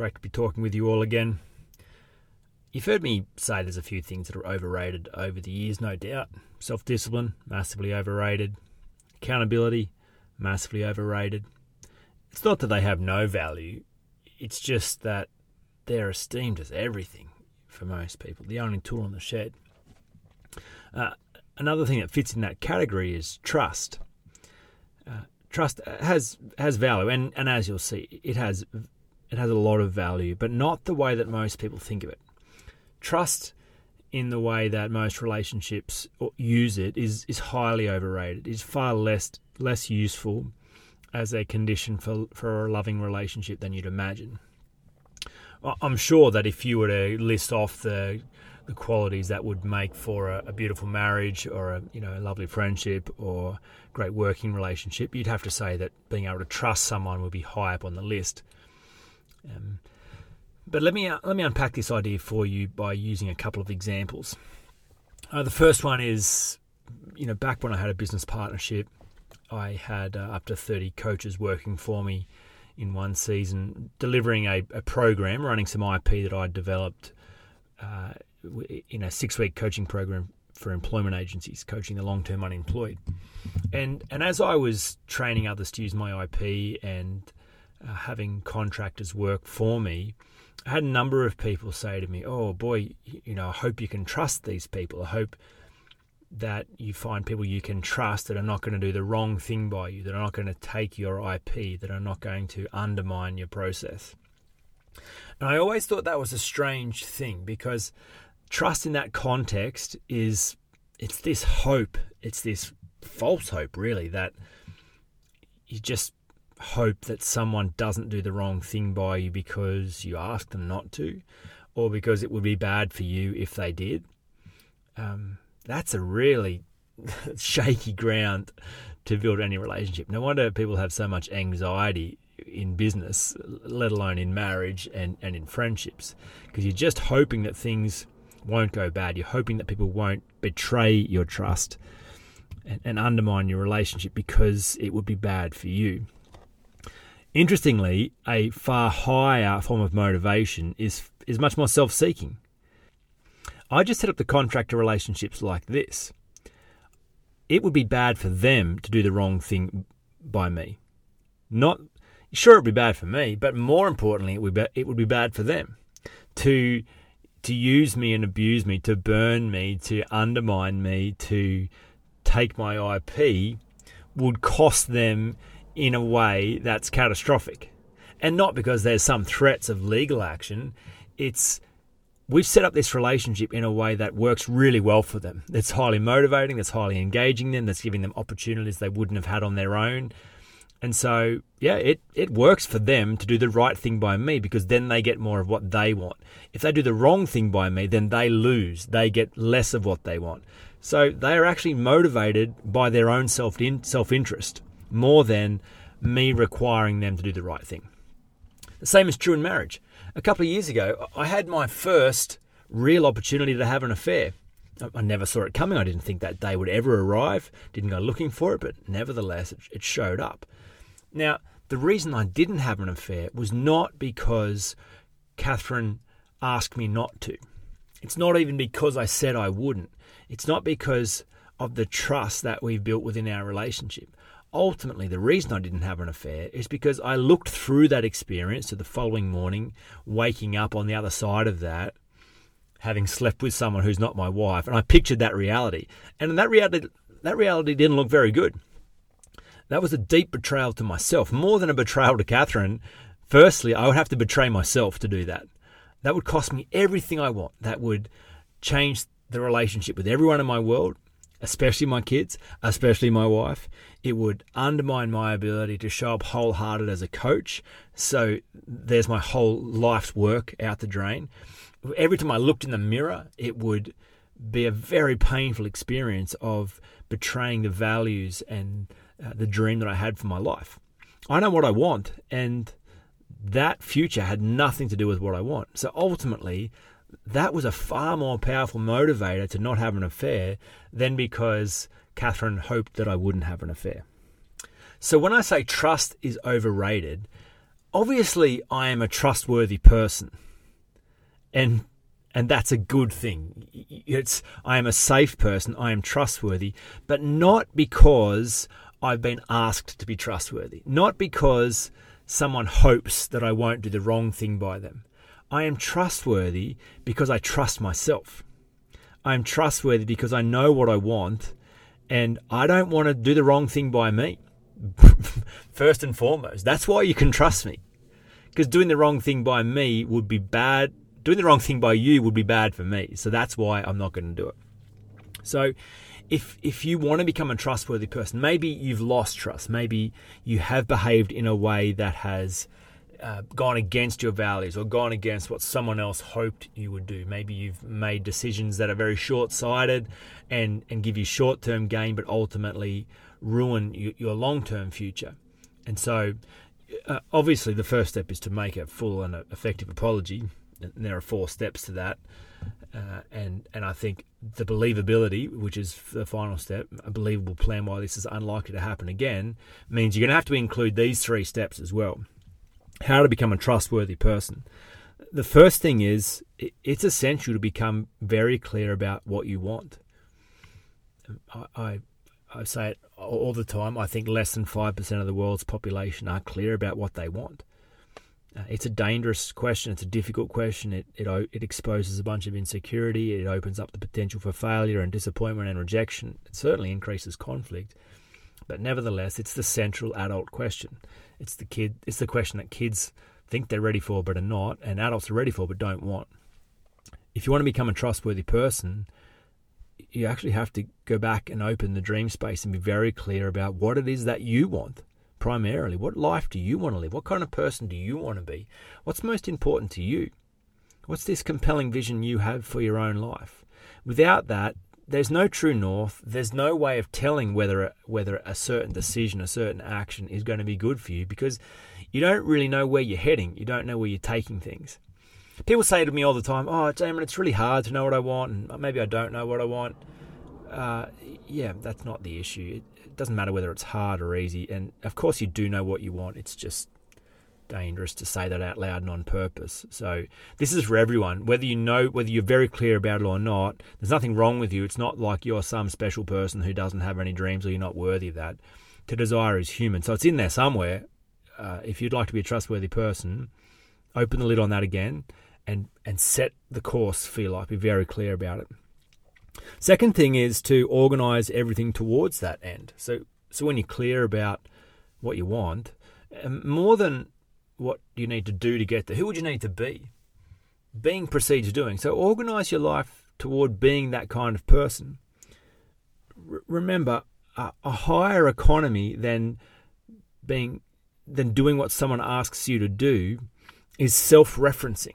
Great to be talking with you all again. You've heard me say there's a few things that are overrated over the years, no doubt. Self discipline, massively overrated. Accountability, massively overrated. It's not that they have no value, it's just that they're esteemed as everything for most people, the only tool in the shed. Uh, another thing that fits in that category is trust. Uh, trust has has value, and, and as you'll see, it has it has a lot of value, but not the way that most people think of it. Trust, in the way that most relationships use it, is is highly overrated. Is far less less useful as a condition for for a loving relationship than you'd imagine. I'm sure that if you were to list off the the qualities that would make for a, a, beautiful marriage or a you know a lovely friendship or great working relationship, you'd have to say that being able to trust someone would be high up on the list. Um, but let me uh, let me unpack this idea for you by using a couple of examples. Uh, the first one is, you know, back when I had a business partnership, I had uh, up to thirty coaches working for me in one season, delivering a, a program, running some IP that I developed uh, in a six week coaching program for employment agencies, coaching the long term unemployed. And and as I was training others to use my IP and uh, having contractors work for me, I had a number of people say to me, "Oh boy, you know, I hope you can trust these people. I hope." that you find people you can trust that are not going to do the wrong thing by you, that are not going to take your IP, that are not going to undermine your process. And I always thought that was a strange thing because trust in that context is it's this hope, it's this false hope, really, that you just hope that someone doesn't do the wrong thing by you because you ask them not to, or because it would be bad for you if they did. Um, that's a really shaky ground to build any relationship. No wonder people have so much anxiety in business, let alone in marriage and, and in friendships, because you're just hoping that things won't go bad. You're hoping that people won't betray your trust and, and undermine your relationship because it would be bad for you. Interestingly, a far higher form of motivation is is much more self-seeking. I just set up the contractor relationships like this. It would be bad for them to do the wrong thing by me. Not sure it would be bad for me, but more importantly, it would be, it would be bad for them to to use me and abuse me, to burn me, to undermine me, to take my IP would cost them in a way that's catastrophic. And not because there's some threats of legal action. It's we've set up this relationship in a way that works really well for them. It's highly motivating, that's highly engaging them, that's giving them opportunities they wouldn't have had on their own. And so, yeah, it, it works for them to do the right thing by me because then they get more of what they want. If they do the wrong thing by me, then they lose. They get less of what they want. So they are actually motivated by their own self self interest more than me requiring them to do the right thing. The same is true in marriage. A couple of years ago, I had my first real opportunity to have an affair. I never saw it coming. I didn't think that day would ever arrive. Didn't go looking for it, but nevertheless, it showed up. Now, the reason I didn't have an affair was not because Catherine asked me not to. It's not even because I said I wouldn't. It's not because of the trust that we've built within our relationship. Ultimately, the reason I didn't have an affair is because I looked through that experience to the following morning, waking up on the other side of that, having slept with someone who's not my wife, and I pictured that reality. And that reality that reality didn't look very good. That was a deep betrayal to myself, more than a betrayal to Catherine. Firstly, I would have to betray myself to do that. That would cost me everything I want. That would change the relationship with everyone in my world. Especially my kids, especially my wife. It would undermine my ability to show up wholehearted as a coach. So there's my whole life's work out the drain. Every time I looked in the mirror, it would be a very painful experience of betraying the values and uh, the dream that I had for my life. I know what I want, and that future had nothing to do with what I want. So ultimately, that was a far more powerful motivator to not have an affair than because Catherine hoped that I wouldn't have an affair. So when I say trust is overrated, obviously I am a trustworthy person. And and that's a good thing. It's I am a safe person, I am trustworthy, but not because I've been asked to be trustworthy, not because someone hopes that I won't do the wrong thing by them. I am trustworthy because I trust myself. I am trustworthy because I know what I want and I don't want to do the wrong thing by me. First and foremost, that's why you can trust me. Because doing the wrong thing by me would be bad. Doing the wrong thing by you would be bad for me. So that's why I'm not going to do it. So if if you want to become a trustworthy person, maybe you've lost trust. Maybe you have behaved in a way that has uh, gone against your values or gone against what someone else hoped you would do. Maybe you've made decisions that are very short-sighted and and give you short-term gain, but ultimately ruin you, your long-term future. And so, uh, obviously, the first step is to make a full and effective apology. And there are four steps to that. Uh, and and I think the believability, which is the final step, a believable plan why this is unlikely to happen again, means you're going to have to include these three steps as well. How to become a trustworthy person. The first thing is it's essential to become very clear about what you want. I, I, I say it all the time. I think less than five percent of the world's population are clear about what they want. Uh, it's a dangerous question. It's a difficult question. It, it it exposes a bunch of insecurity. It opens up the potential for failure and disappointment and rejection. It certainly increases conflict, but nevertheless, it's the central adult question. It's the kid. It's the question that kids think they're ready for but are not, and adults are ready for but don't want. If you want to become a trustworthy person, you actually have to go back and open the dream space and be very clear about what it is that you want primarily. What life do you want to live? What kind of person do you want to be? What's most important to you? What's this compelling vision you have for your own life? Without that, there's no true north. There's no way of telling whether whether a certain decision, a certain action is going to be good for you because you don't really know where you're heading. You don't know where you're taking things. People say to me all the time, "Oh, Jamin, it's really hard to know what I want, and maybe I don't know what I want." Uh, yeah, that's not the issue. It, it doesn't matter whether it's hard or easy. And of course, you do know what you want. It's just dangerous to say that out loud and on purpose. So this is for everyone, whether you know, whether you're very clear about it or not. There's nothing wrong with you. It's not like you're some special person who doesn't have any dreams or you're not worthy of that. To desire is human, so it's in there somewhere. Uh, if you'd like to be a trustworthy person, open the lid on that again and and set the course for your life. Be very clear about it. Second thing is to organize everything towards that end. So, so when you're clear about what you want, um, more than what you need to do to get there, who would you need to be? Being precedes doing. So organize your life toward being that kind of person. R- remember, a, a higher economy than being than doing what someone asks you to do is self-referencing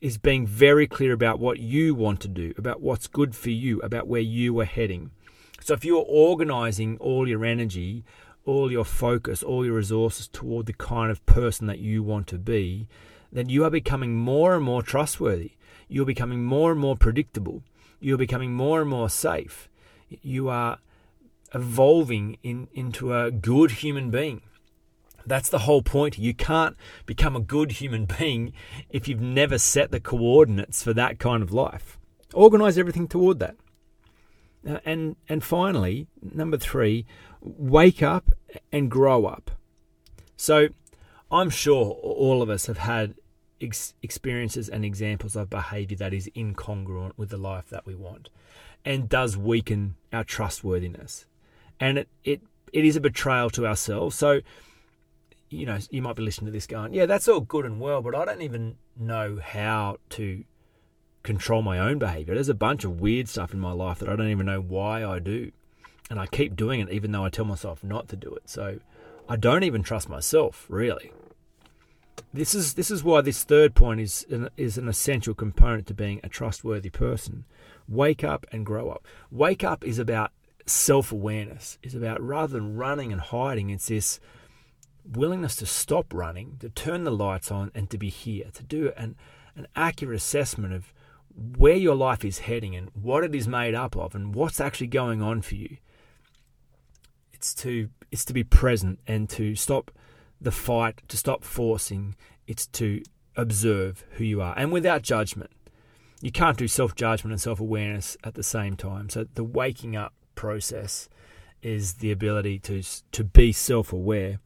is being very clear about what you want to do, about what's good for you, about where you are heading. So if you're organizing all your energy, all your focus, all your resources toward the kind of person that you want to be, then you are becoming more and more trustworthy. You're becoming more and more predictable. You're becoming more and more safe. You are evolving in, into a good human being. That's the whole point. You can't become a good human being if you've never set the coordinates for that kind of life. Organize everything toward that. Uh, and and finally, number 3, wake up and grow up. So, I'm sure all of us have had ex- experiences and examples of behavior that is incongruent with the life that we want and does weaken our trustworthiness. And it it, it is a betrayal to ourselves. So, you know, you might be listening to this going, yeah, that's all good and well, but I don't even know how to control my own behavior. There's a bunch of weird stuff in my life that I don't even know why I do. And I keep doing it even though I tell myself not to do it. So I don't even trust myself, really. This is this is why this third point is an, is an essential component to being a trustworthy person. Wake up and grow up. Wake up is about self-awareness. Is about rather than running and hiding, it's this willingness to stop running, to turn the lights on, and to be here, to do an, an accurate assessment of where your life is heading and what it is made up of and what's actually going on for you. It's to it's to be present and to stop the fight, to stop forcing. It's to observe who you are and without judgment. You can't do self judgment and self awareness at the same time. So the waking up process is the ability to to be self aware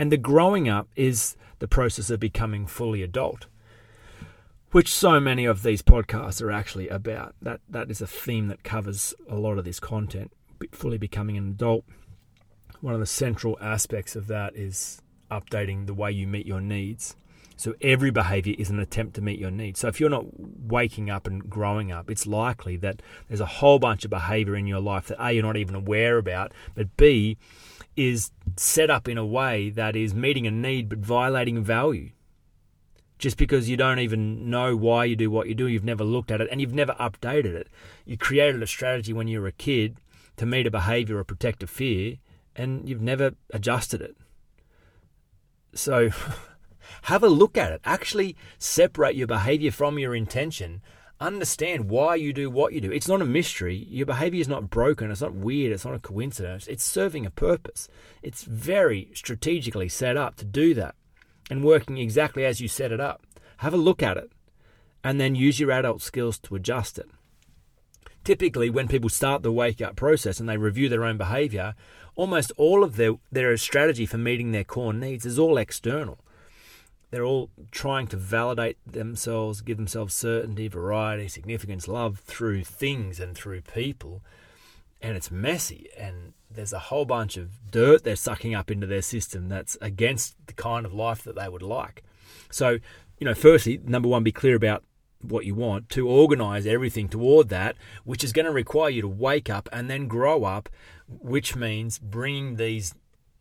and the growing up is the process of becoming fully adult, which so many of these podcasts are actually about. That that is a theme that covers a lot of this content. Fully becoming an adult. One of the central aspects of that is updating the way you meet your needs. So every behavior is an attempt to meet your needs. So if you're not waking up and growing up, it's likely that there's a whole bunch of behavior in your life that A, you're not even aware about, but B, is set up in a way that is meeting a need but violating value. Just because you don't even know why you do what you do, you've never looked at it and you've never updated it. You created a strategy when you were a kid to meet a behavior or protect a fear, and you've never adjusted it. So have a look at it. Actually, separate your behavior from your intention understand why you do what you do. It's not a mystery. Your behavior is not broken. It's not weird. It's not a coincidence. It's serving a purpose. It's very strategically set up to do that and working exactly as you set it up. Have a look at it and then use your adult skills to adjust it. Typically, when people start the wake up process and they review their own behavior, almost all of their, their strategy for meeting their core needs is all external. They're all trying to validate themselves, give themselves certainty, variety, significance, love through things and through people. And it's messy, and there's a whole bunch of dirt they're sucking up into their system that's against the kind of life that they would like. So, you know, firstly, number one, be clear about what you want, to organize everything toward that, which is going to require you to wake up and then grow up, which means bringing these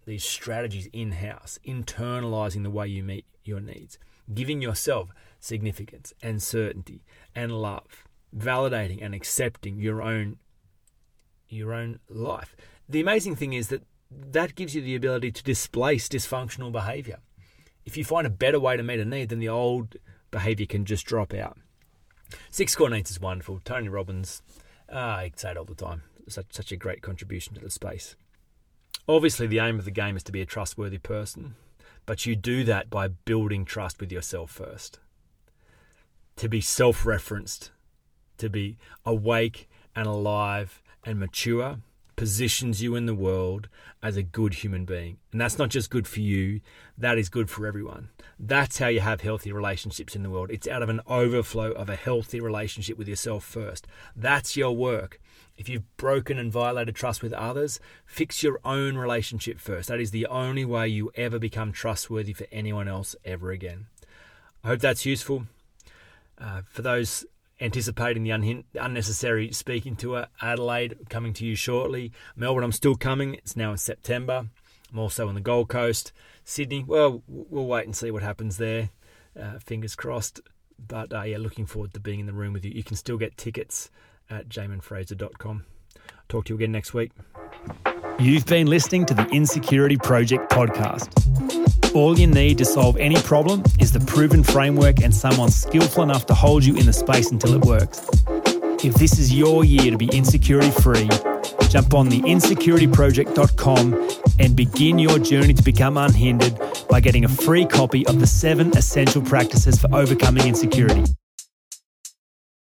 these strategies in house, internalizing the way you meet your needs, giving yourself significance and certainty and love, validating and accepting your own your own life. The amazing thing is that that gives you the ability to displace dysfunctional behavior. If you find a better way to meet a need, then the old behavior can just drop out. Six core needs is wonderful. Tony Robbins, uh, I say it all the time. Such such a great contribution to the space. Obviously, the aim of the game is to be a trustworthy person. But you do that by building trust with yourself first. To be self referenced, to be awake and alive and mature positions you in the world as a good human being. And that's not just good for you, that is good for everyone. That's how you have healthy relationships in the world. It's out of an overflow of a healthy relationship with yourself first. That's your work. If you've broken and violated trust with others, fix your own relationship first. That is the only way you ever become trustworthy for anyone else ever again. I hope that's useful. Uh, for those anticipating the un- unnecessary speaking tour, Adelaide coming to you shortly. Melbourne, I'm still coming. It's now in September. I'm also on the Gold Coast. Sydney, well, we'll wait and see what happens there. Uh, fingers crossed. But uh, yeah, looking forward to being in the room with you. You can still get tickets at jaminfraser.com. Talk to you again next week. You've been listening to the Insecurity Project podcast. All you need to solve any problem is the proven framework and someone skillful enough to hold you in the space until it works. If this is your year to be insecurity free, jump on the insecurityproject.com and begin your journey to become unhindered by getting a free copy of the seven essential practices for overcoming insecurity.